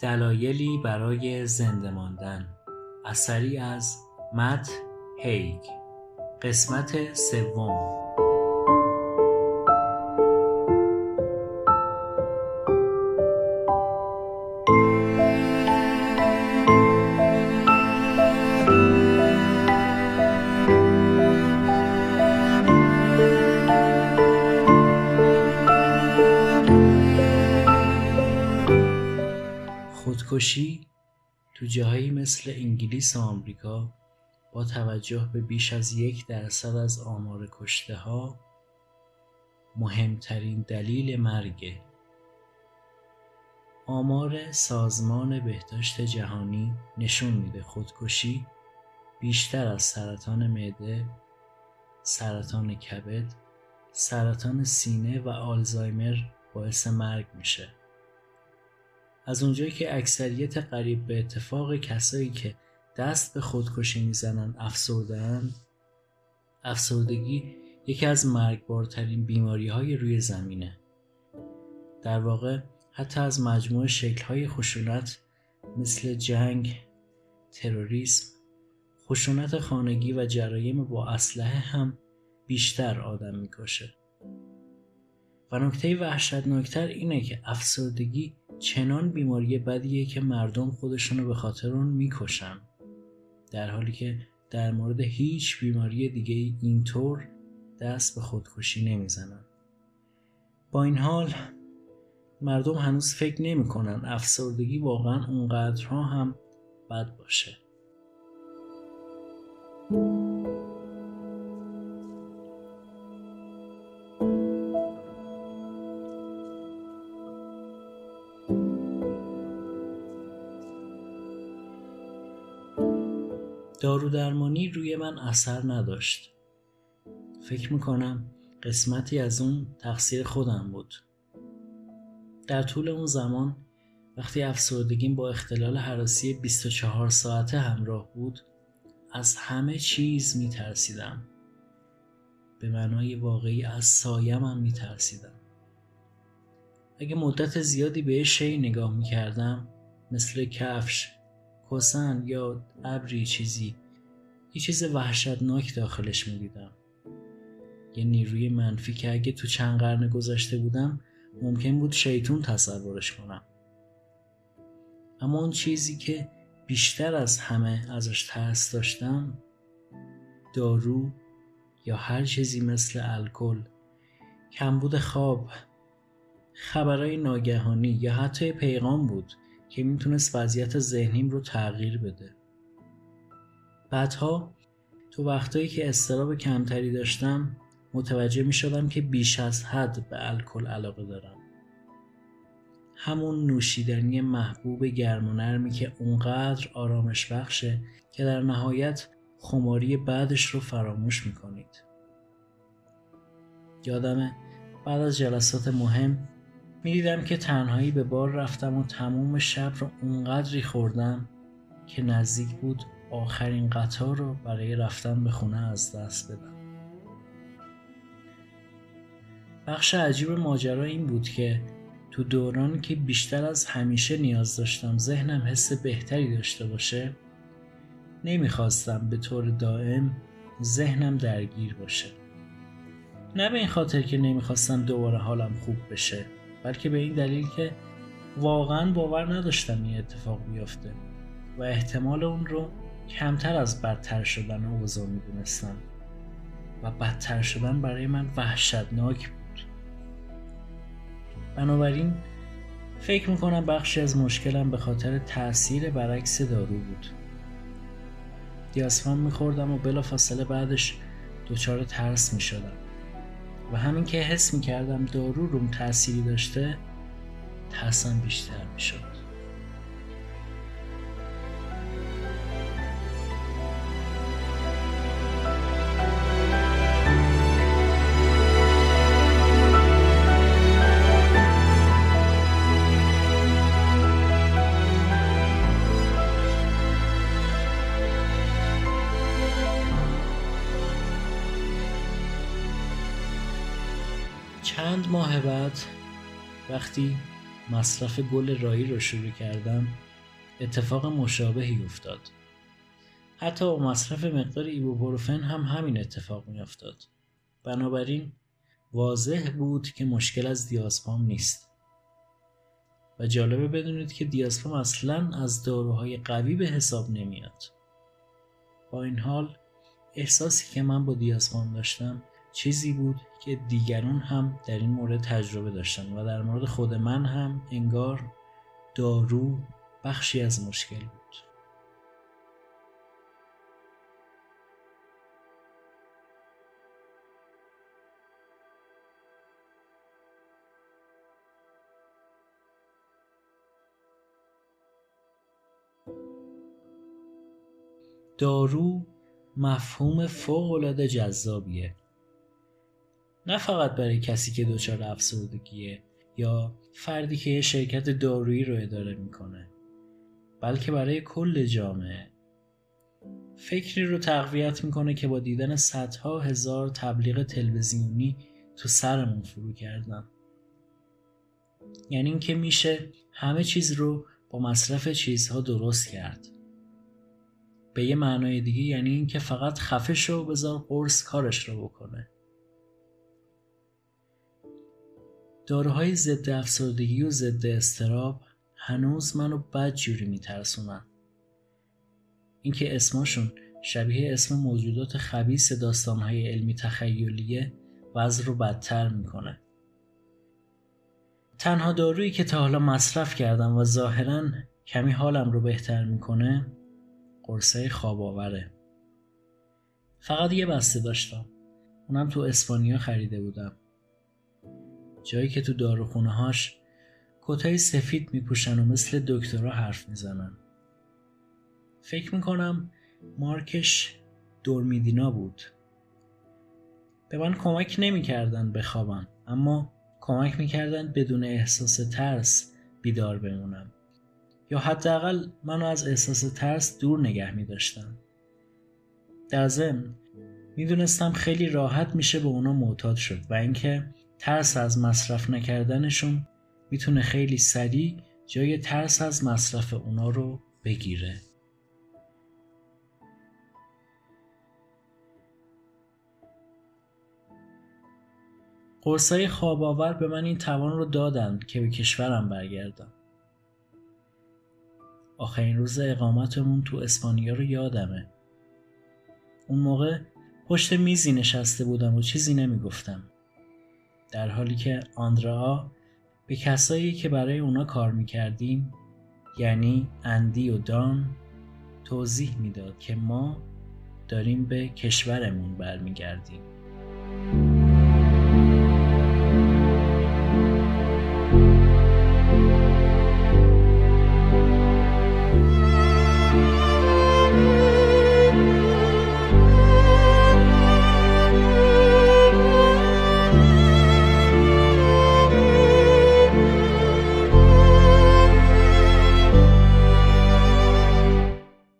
دلایلی برای زنده ماندن. اثری از مت هیگ. قسمت سوم. خودکشی تو جاهایی مثل انگلیس و آمریکا با توجه به بیش از یک درصد از آمار کشته ها مهمترین دلیل مرگه آمار سازمان بهداشت جهانی نشون میده خودکشی بیشتر از سرطان معده، سرطان کبد، سرطان سینه و آلزایمر باعث مرگ میشه. از اونجایی که اکثریت قریب به اتفاق کسایی که دست به خودکشی می‌زنن افسردن افسردگی یکی از مرگبارترین بیماری های روی زمینه. در واقع حتی از مجموع شکل های خشونت مثل جنگ، تروریسم، خشونت خانگی و جرایم با اسلحه هم بیشتر آدم می‌کشه. و نکته وحشتناکتر اینه که افسردگی چنان بیماری بدیه که مردم خودشونو به خاطر اون می‌کشن. در حالی که در مورد هیچ بیماری دیگه اینطور دست به خودکشی نمی‌زنن. با این حال مردم هنوز فکر نمی‌کنن افسردگی واقعا اونقدرها هم بد باشه. دارو درمانی روی من اثر نداشت. فکر می‌کنم قسمتی از اون تقصیر خودم بود. در طول اون زمان وقتی افسردگیم با اختلال حراسی 24 ساعته همراه بود از همه چیز میترسیدم. به معنای واقعی از سایم هم میترسیدم. اگه مدت زیادی به شی نگاه می‌کردم مثل کفش کسن یا ابری چیزی یه چیز وحشتناک داخلش می‌دیدم. یه نیروی منفی که اگه تو چند قرن گذشته بودم ممکن بود شیطون تصورش کنم. اما اون چیزی که بیشتر از همه ازش ترس داشتم دارو یا هر چیزی مثل الکل کمبود خواب خبرهای ناگهانی یا حتی پیغام بود. که می‌تونست وضعیت ذهنیم رو تغییر بده. بعدها تو وقتایی که استراب کمتری داشتم متوجه می شدم که بیش از حد به الکل علاقه دارم. همون نوشیدنی محبوب گرم و نرمی که اونقدر آرامش بخشه که در نهایت خماری بعدش رو فراموش می‌کنید. یادمه بعد از جلسات مهم می‌دیدم که تنهایی به بار رفتم و تموم شب رو اونقدری خوردم که نزدیک بود آخرین قطار رو برای رفتن به خونه از دست بدم. بخش عجیب ماجرا این بود که تو دوران که بیشتر از همیشه نیاز داشتم ذهنم حس بهتری داشته باشه نمی‌خواستم به طور دائم ذهنم درگیر باشه. نه به این خاطر که نمی‌خواستم دوباره حالم خوب بشه. بلکه به این دلیل که واقعا باور نداشتم این اتفاق بیفته و احتمال اون رو کمتر از بدتر شدن اوضاع می‌دونستم. و بدتر شدن برای من وحشتناک بود. بنابراین فکر می‌کنم بخشی از مشکلم به خاطر تاثیر برعکس دارو بود. دیاسفان میخوردم و بلا فاصله بعدش دچار ترس می‌شدم. و همین که حس می‌کردم دارو روم تأثیری داشته ترسم بیشتر می‌شد. چند ماه بعد وقتی مصرف گل رایی رو شروع کردم اتفاق مشابهی افتاد. حتی با مصرف مقدار ایبوپروفن هم همین اتفاق می افتاد بنابراین واضح بود که مشکل از دیازپام نیست. و جالبه بدونید که دیازپام اصلا از داروهای قوی به حساب نمیاد. با این حال احساسی که من با دیازپام داشتم چیزی بود که دیگران هم در این مورد تجربه داشتن و در مورد خود من هم انگار دارو بخشی از مشکل بود. دارو مفهوم فوقالعاده جذابیه. نه فقط برای کسی که دچار افسردگیه یا فردی که یه شرکت دارویی رو اداره می‌کنه بلکه برای کل جامعه. فکری رو تقویت می‌کنه که با دیدن صدها هزار تبلیغ تلویزیونی تو سرمون فرو کردن. یعنی اینکه میشه همه چیز رو با مصرف چیزها درست کرد. به یه معنای دیگه یعنی اینکه فقط خفه شو بذار قرص کارش رو بکنه. داروهای ضد افسردگی و ضد استراب هنوز منو بد جوری میترسونن. اینکه اسمشون شبیه اسم موجودات خبیس داستانهای علمی تخیلیه وضع رو بدتر می‌کنه. تنها دارویی که تا حالا مصرف کردم و ظاهرا کمی حالم رو بهتر می‌کنه قرصه خواب آوره فقط یه بسته داشتم. اونم تو اسپانیا خریده بودم. جایی که تو داروخونه هاش کتای سفید میپوشن و مثل دکترها حرف می‌زنن. فکر می‌کنم مارکش دورمیدینا بود. به من کمک نمی‌کردن بخوابم اما کمک می‌کردن بدون احساس ترس بیدار بمونم. یا حداقل منو از احساس ترس دور نگه می داشتم. در ضمن می‌دونستم خیلی راحت میشه به اونا معتاد شد و اینکه ترس از مصرف نکردنشون می‌تونه خیلی سریع جای ترس از مصرف اونا رو بگیره. قرصای خواب آور به من این توان رو دادند که به کشورم برگردم. آخرین روز اقامتمون تو اسپانیا رو یادمه اون موقع پشت میزی نشسته بودم و چیزی نمی‌گفتم در حالی که آندرا به کسایی که برای اونا کار می‌کردیم یعنی اندی و دان توضیح می‌داد که ما داریم به کشورمون برمیگردیم.